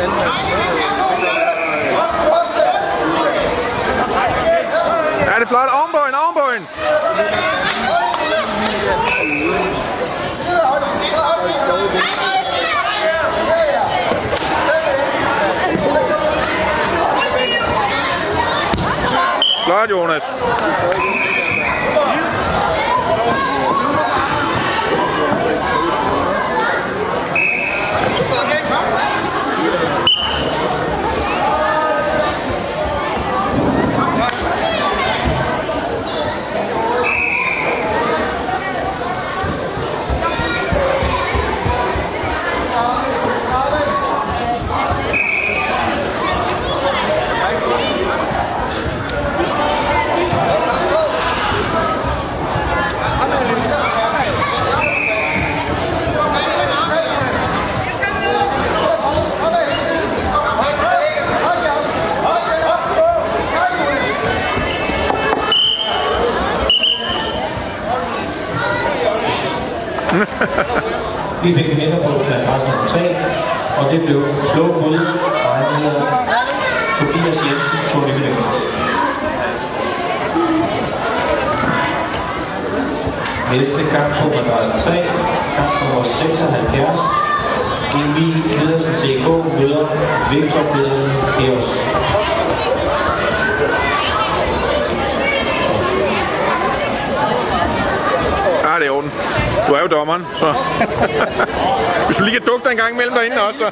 Ja, det er flot. Ovenpå en. Flot, Jonas. Vi fik en vinder på plads nummer 3, og det blev Blå Gud, og han hedder Tobias Jensen, Tony Vilhelm. Næste kamp på madras 3, kamp nummer 76. Emil Pedersen CK møder Victor Pedersen Eos. Ah, det er orden. Du er jo dommeren, så... Hvis du lige kan dukke dig en gang imellem derinde også, så...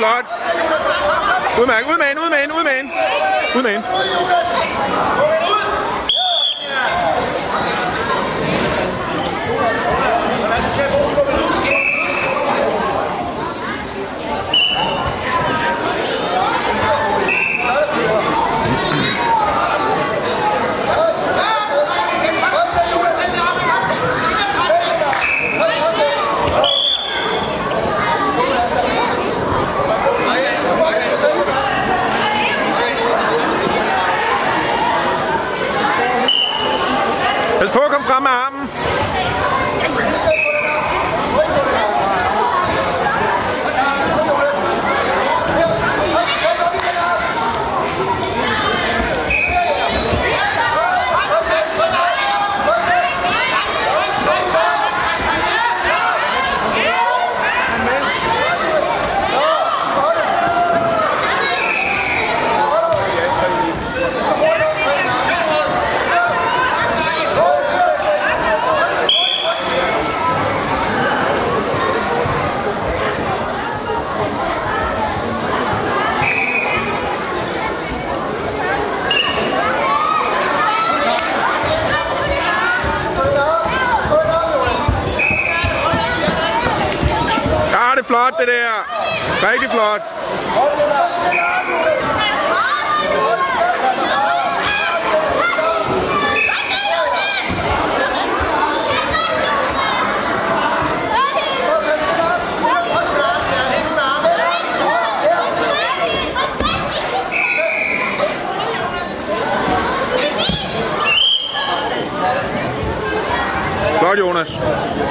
flot. Ud med, hende, ud med hende, ud med hende, ud med hende. Ud med hende. Das Programm haben. Det flot, det der. Rigtig flot. Flot, Jonas.